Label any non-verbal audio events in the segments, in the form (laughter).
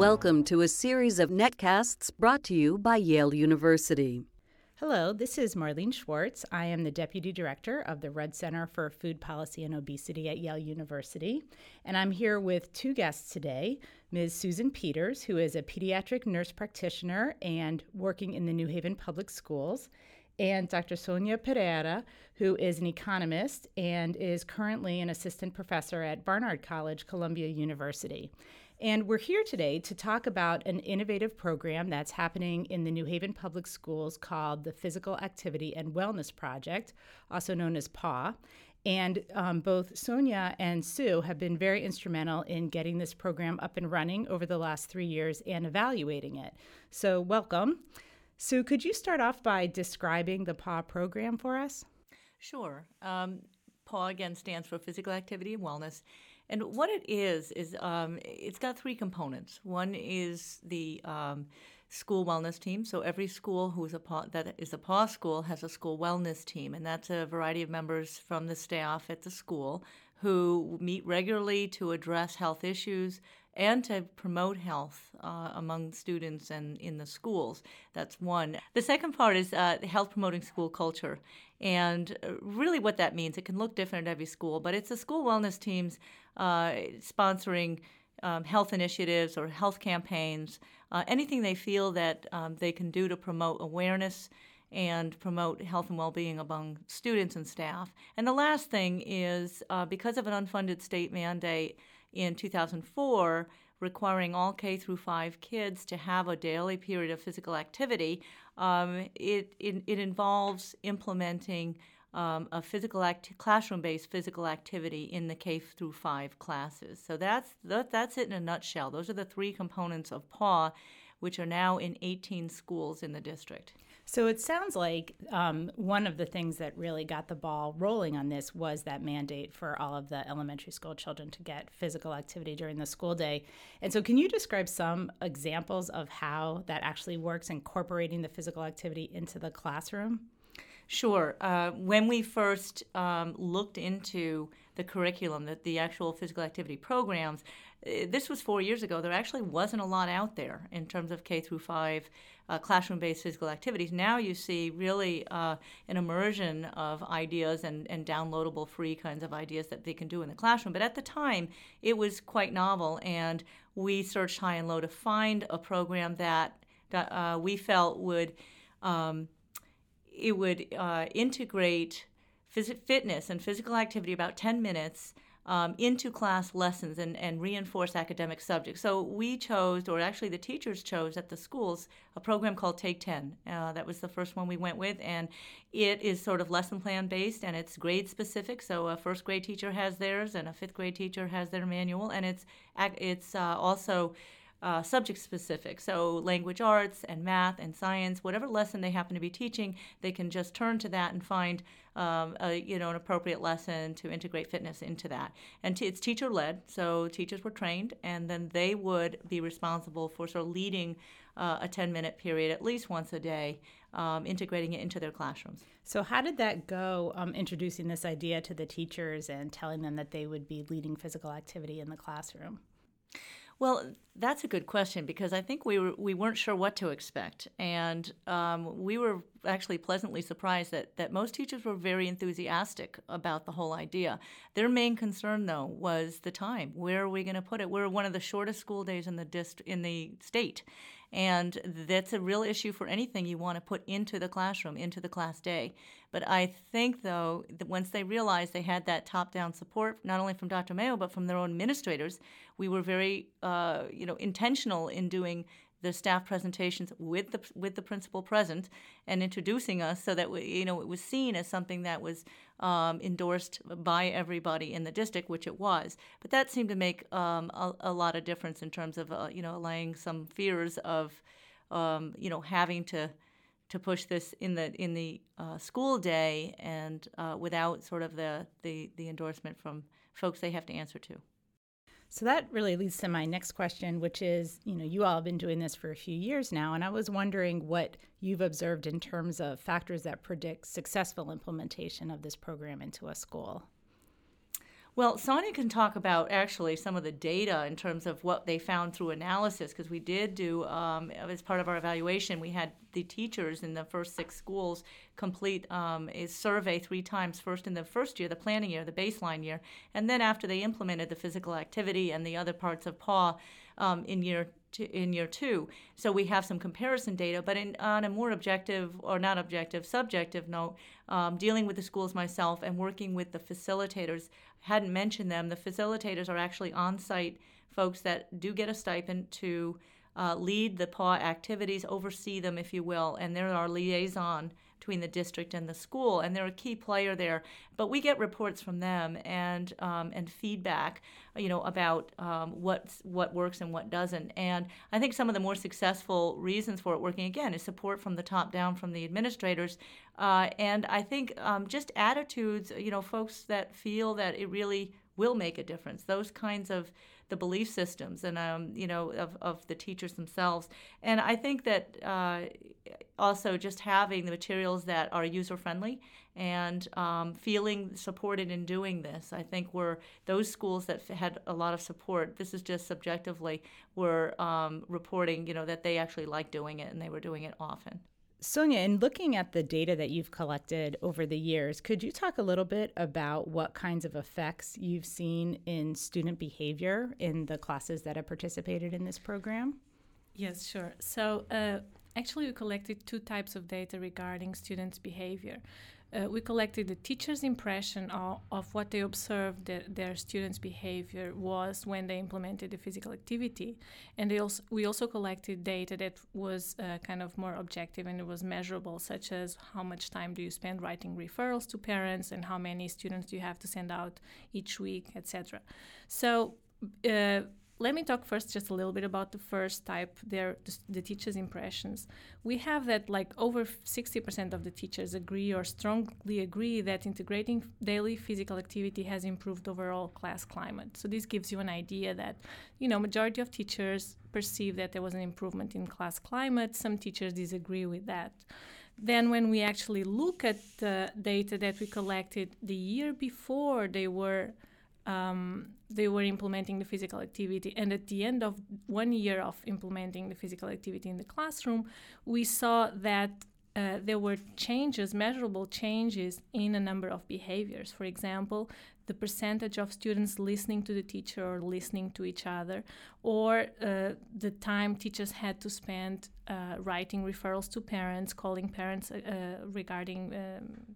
Welcome to a series of netcasts brought to you by Yale University. Hello, this is Marlene Schwartz. I am the Deputy Director of the Rudd Center for Food Policy and Obesity at Yale University. And I'm here with two guests today Ms. Susan Peters, who is a pediatric nurse practitioner and working in the New Haven Public Schools, and Dr. Sonia Pereira, who is an economist and is currently an assistant professor at Barnard College, Columbia University. And we're here today to talk about an innovative program that's happening in the New Haven Public Schools called the Physical Activity and Wellness Project, also known as PAW. And um, both Sonia and Sue have been very instrumental in getting this program up and running over the last three years and evaluating it. So, welcome. Sue, could you start off by describing the PAW program for us? Sure. Um, PAW again stands for Physical Activity and Wellness. And what it is is um, it's got three components. One is the um, school wellness team. So every school who is a PAW, that is a PAW school has a school wellness team, and that's a variety of members from the staff at the school who meet regularly to address health issues and to promote health uh, among students and in the schools. That's one. The second part is uh, health promoting school culture. And uh, really, what that means, it can look different at every school, but it's the school wellness teams uh, sponsoring um, health initiatives or health campaigns, uh, anything they feel that um, they can do to promote awareness and promote health and well being among students and staff. And the last thing is uh, because of an unfunded state mandate in 2004 requiring all K through 5 kids to have a daily period of physical activity, um, it, it, it, involves implementing um, a physical act- classroom-based physical activity in the K through 5 classes. So that's that, that's it in a nutshell. Those are the three components of PAW, which are now in 18 schools in the district. So it sounds like um, one of the things that really got the ball rolling on this was that mandate for all of the elementary school children to get physical activity during the school day. And so, can you describe some examples of how that actually works, incorporating the physical activity into the classroom? Sure. Uh, when we first um, looked into the curriculum, the, the actual physical activity programs, this was four years ago. There actually wasn't a lot out there in terms of K through five uh, classroom-based physical activities. Now you see really uh, an immersion of ideas and, and downloadable free kinds of ideas that they can do in the classroom. But at the time, it was quite novel, and we searched high and low to find a program that, that uh, we felt would um, it would uh, integrate phys- fitness and physical activity about 10 minutes um, into class lessons and, and reinforce academic subjects. So we chose, or actually the teachers chose at the schools, a program called Take 10. Uh, that was the first one we went with, and it is sort of lesson plan based and it's grade specific. So a first grade teacher has theirs, and a fifth grade teacher has their manual, and it's it's uh, also uh, subject specific. So, language arts and math and science, whatever lesson they happen to be teaching, they can just turn to that and find um, a, you know an appropriate lesson to integrate fitness into that. And t- it's teacher led, so teachers were trained, and then they would be responsible for sort of leading uh, a 10 minute period at least once a day, um, integrating it into their classrooms. So, how did that go, um, introducing this idea to the teachers and telling them that they would be leading physical activity in the classroom? Well, that's a good question because I think we were we weren't sure what to expect, and um, we were actually pleasantly surprised that that most teachers were very enthusiastic about the whole idea. Their main concern, though, was the time. Where are we going to put it? We're one of the shortest school days in the dist- in the state, and that's a real issue for anything you want to put into the classroom, into the class day. But I think, though, that once they realized they had that top down support, not only from Dr. Mayo, but from their own administrators, we were very uh, you know, intentional in doing the staff presentations with the with the principal present and introducing us so that we, you know it was seen as something that was um, endorsed by everybody in the district, which it was. But that seemed to make um, a, a, lot of difference in terms of uh, you know allaying some fears of um, you know having to to push this in the in the uh, school day and uh, without sort of the, the the endorsement from folks they have to answer to. So that really leads to my next question, which is you know, you all have been doing this for a few years now, and I was wondering what you've observed in terms of factors that predict successful implementation of this program into a school. Well, Sonia can talk about actually some of the data in terms of what they found through analysis, because we did do, um, as part of our evaluation, we had the teachers in the first six schools complete um, a survey three times first in the first year, the planning year, the baseline year, and then after they implemented the physical activity and the other parts of PAW um, in year in year two. So we have some comparison data, but in, on a more objective or not objective, subjective note, um, dealing with the schools myself and working with the facilitators, hadn't mentioned them. The facilitators are actually on site folks that do get a stipend to uh, lead the PAW activities, oversee them, if you will, and they're our liaison between the district and the school, and they're a key player there. But we get reports from them and um, and feedback, you know, about um, what what works and what doesn't. And I think some of the more successful reasons for it working again is support from the top down from the administrators, uh, and I think um, just attitudes, you know, folks that feel that it really will make a difference. Those kinds of the belief systems and um, you know of, of the teachers themselves. And I think that uh, also just having the materials that are user friendly and um, feeling supported in doing this. I think were those schools that had a lot of support. This is just subjectively were um, reporting, you know, that they actually liked doing it and they were doing it often. Sonia, in looking at the data that you've collected over the years, could you talk a little bit about what kinds of effects you've seen in student behavior in the classes that have participated in this program? Yes, sure. So, uh, actually, we collected two types of data regarding students' behavior uh, we collected the teacher's impression of, of what they observed that their students' behavior was when they implemented the physical activity. And also, we also collected data that was uh, kind of more objective and it was measurable, such as how much time do you spend writing referrals to parents and how many students do you have to send out each week, etc. So uh, let me talk first just a little bit about the first type there the, the teachers impressions. We have that like over 60% of the teachers agree or strongly agree that integrating daily physical activity has improved overall class climate. So this gives you an idea that you know majority of teachers perceive that there was an improvement in class climate. Some teachers disagree with that. Then when we actually look at the data that we collected the year before they were um, they were implementing the physical activity. And at the end of one year of implementing the physical activity in the classroom, we saw that uh, there were changes, measurable changes in a number of behaviors. For example, the percentage of students listening to the teacher or listening to each other, or uh, the time teachers had to spend uh, writing referrals to parents, calling parents uh, uh, regarding um,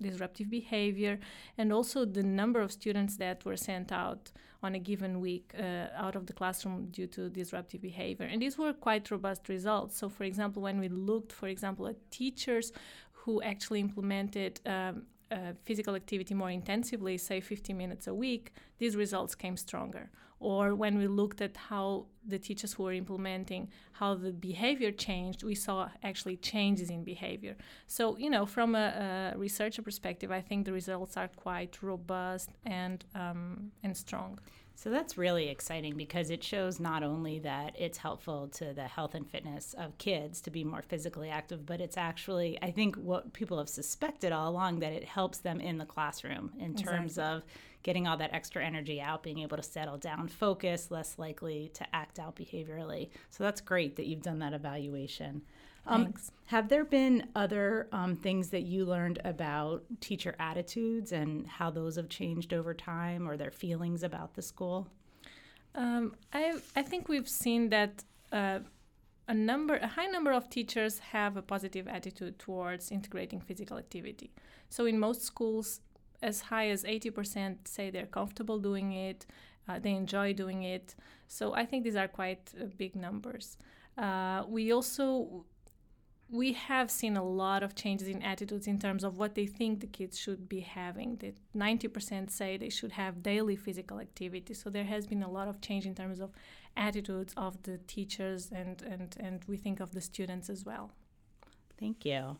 disruptive behavior, and also the number of students that were sent out on a given week uh, out of the classroom due to disruptive behavior. And these were quite robust results. So, for example, when we looked, for example, at teachers who actually implemented um, uh, physical activity more intensively, say 50 minutes a week, these results came stronger. Or when we looked at how the teachers who were implementing, how the behavior changed, we saw actually changes in behavior. So, you know, from a, a researcher perspective, I think the results are quite robust and, um, and strong. So that's really exciting because it shows not only that it's helpful to the health and fitness of kids to be more physically active, but it's actually, I think, what people have suspected all along that it helps them in the classroom in exactly. terms of getting all that extra energy out, being able to settle down, focus, less likely to act out behaviorally. So that's great that you've done that evaluation. Um, have there been other um, things that you learned about teacher attitudes and how those have changed over time or their feelings about the school? Um, I, I think we've seen that uh, a number, a high number of teachers have a positive attitude towards integrating physical activity. So in most schools, as high as 80% say they're comfortable doing it, uh, they enjoy doing it. So I think these are quite uh, big numbers. Uh, we also we have seen a lot of changes in attitudes in terms of what they think the kids should be having. That 90% say they should have daily physical activity. So there has been a lot of change in terms of attitudes of the teachers and and and we think of the students as well. Thank you.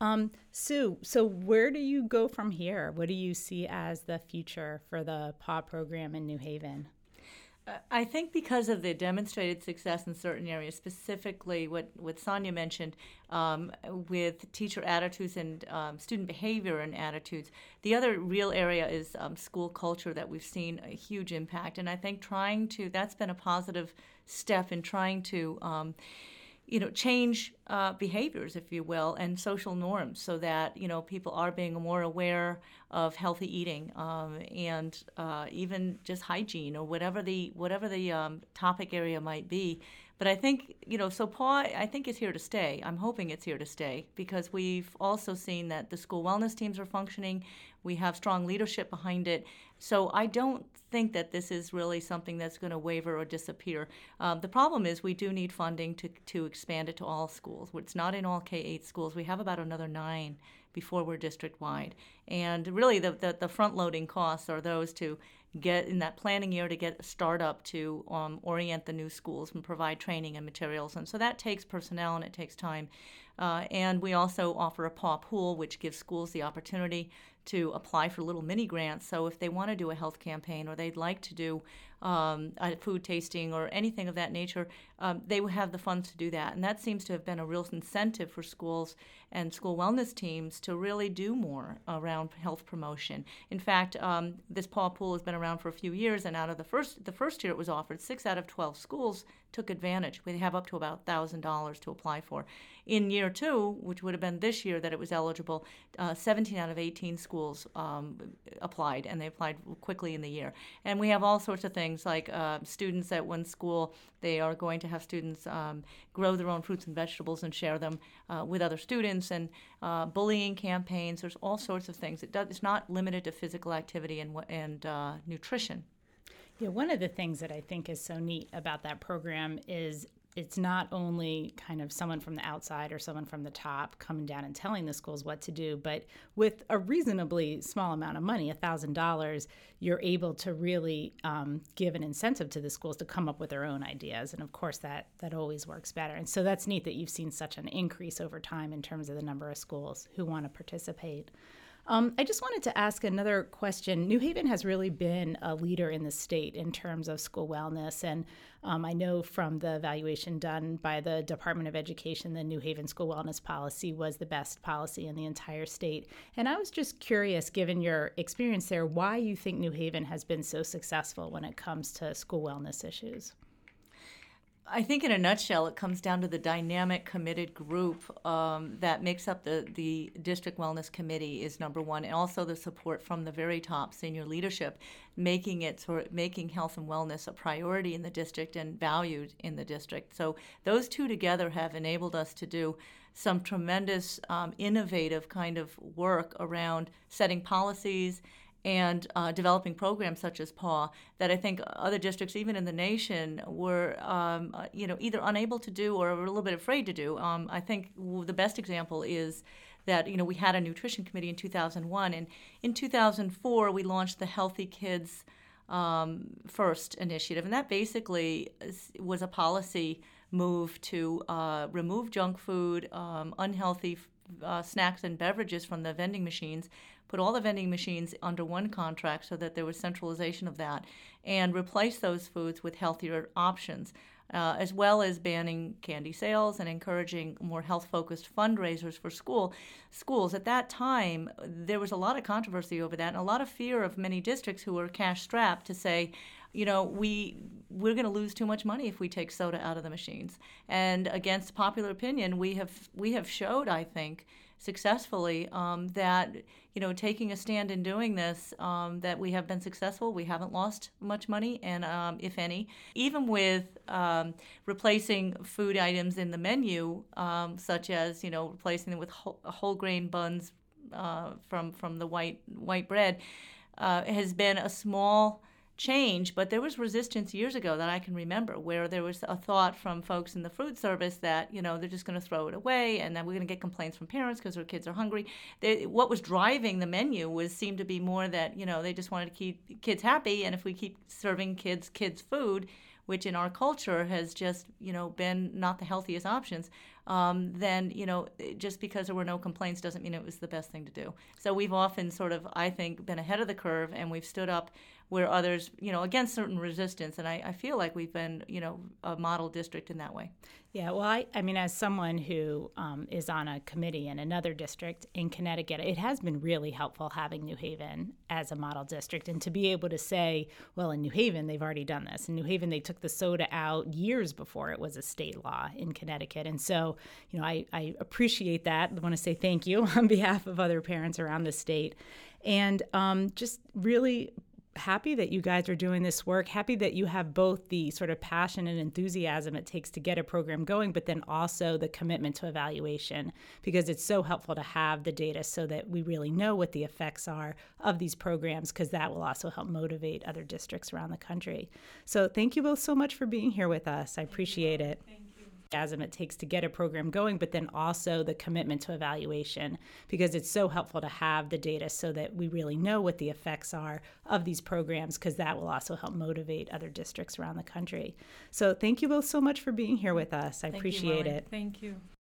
Um, Sue, so where do you go from here? What do you see as the future for the PAW program in New Haven? I think because of the demonstrated success in certain areas, specifically what, what Sonia mentioned um, with teacher attitudes and um, student behavior and attitudes, the other real area is um, school culture that we've seen a huge impact. And I think trying to, that's been a positive step in trying to um, you know, change uh, behaviors, if you will, and social norms, so that you know people are being more aware of healthy eating um, and uh, even just hygiene or whatever the whatever the um, topic area might be. But I think you know, so PAW, I think is here to stay. I'm hoping it's here to stay because we've also seen that the school wellness teams are functioning. We have strong leadership behind it. So I don't think that this is really something that's going to waver or disappear. Um, the problem is we do need funding to, to expand it to all schools. It's not in all K 8 schools. We have about another nine before we're district wide. And really, the, the, the front loading costs are those to get in that planning year to get a startup to um, orient the new schools and provide training and materials. And so that takes personnel and it takes time. Uh, and we also offer a PAW pool, which gives schools the opportunity to apply for little mini grants. So if they want to do a health campaign or they'd like to do um, a food tasting or anything of that nature, um, they have the funds to do that. And that seems to have been a real incentive for schools and school wellness teams to really do more around health promotion. In fact, um, this PAW pool has been around for a few years, and out of the first the first year it was offered, six out of twelve schools took advantage. We have up to about thousand dollars to apply for. In year two, which would have been this year that it was eligible, uh, 17 out of 18 schools um, applied, and they applied quickly in the year. And we have all sorts of things like uh, students at one school, they are going to have students um, grow their own fruits and vegetables and share them uh, with other students, and uh, bullying campaigns. There's all sorts of things. It does, it's not limited to physical activity and, and uh, nutrition. Yeah, one of the things that I think is so neat about that program is it's not only kind of someone from the outside or someone from the top coming down and telling the schools what to do, but with a reasonably small amount of money, $1,000, you're able to really um, give an incentive to the schools to come up with their own ideas. And of course, that, that always works better. And so that's neat that you've seen such an increase over time in terms of the number of schools who want to participate. Um, I just wanted to ask another question. New Haven has really been a leader in the state in terms of school wellness. And um, I know from the evaluation done by the Department of Education, the New Haven school wellness policy was the best policy in the entire state. And I was just curious, given your experience there, why you think New Haven has been so successful when it comes to school wellness issues. I think, in a nutshell, it comes down to the dynamic, committed group um, that makes up the, the district wellness committee is number one, and also the support from the very top senior leadership, making it sort making health and wellness a priority in the district and valued in the district. So those two together have enabled us to do some tremendous, um, innovative kind of work around setting policies and uh, developing programs such as PAW that I think other districts, even in the nation, were um, uh, you know either unable to do or a little bit afraid to do. Um, I think the best example is that you know we had a nutrition committee in 2001, and in 2004 we launched the Healthy Kids um, First initiative, and that basically was a policy move to uh, remove junk food, um, unhealthy uh, snacks and beverages from the vending machines, put all the vending machines under one contract so that there was centralization of that, and replace those foods with healthier options. Uh, as well as banning candy sales and encouraging more health-focused fundraisers for school schools. At that time, there was a lot of controversy over that and a lot of fear of many districts who were cash-strapped to say, you know, we we're going to lose too much money if we take soda out of the machines. And against popular opinion, we have we have showed, I think, successfully um, that you know taking a stand in doing this um, that we have been successful we haven't lost much money and um, if any even with um, replacing food items in the menu um, such as you know replacing them with whole, whole grain buns uh, from from the white white bread uh, has been a small change, but there was resistance years ago that I can remember where there was a thought from folks in the food service that, you know, they're just going to throw it away and then we're going to get complaints from parents because their kids are hungry. They, what was driving the menu was seemed to be more that, you know, they just wanted to keep kids happy and if we keep serving kids kids food, which in our culture has just, you know, been not the healthiest options, um, then you know just because there were no complaints doesn't mean it was the best thing to do. So we've often sort of I think been ahead of the curve and we've stood up where others you know against certain resistance and I, I feel like we've been you know a model district in that way. Yeah, well, I, I mean, as someone who um, is on a committee in another district in Connecticut, it has been really helpful having New Haven as a model district and to be able to say, well, in New Haven, they've already done this. In New Haven, they took the soda out years before it was a state law in Connecticut. And so, you know, I, I appreciate that. I want to say thank you (laughs) on behalf of other parents around the state. And um, just really happy that you guys are doing this work. Happy that you have both the sort of passion and enthusiasm it takes to get a program going, but then also the commitment to evaluation because it's so helpful to have the data so that we really know what the effects are of these programs because that will also help motivate other districts around the country. So thank you both so much for being here with us. I appreciate it enthusiasm it takes to get a program going, but then also the commitment to evaluation because it's so helpful to have the data so that we really know what the effects are of these programs because that will also help motivate other districts around the country. So thank you both so much for being here with us. I Thank appreciate Molly. it. Thank you.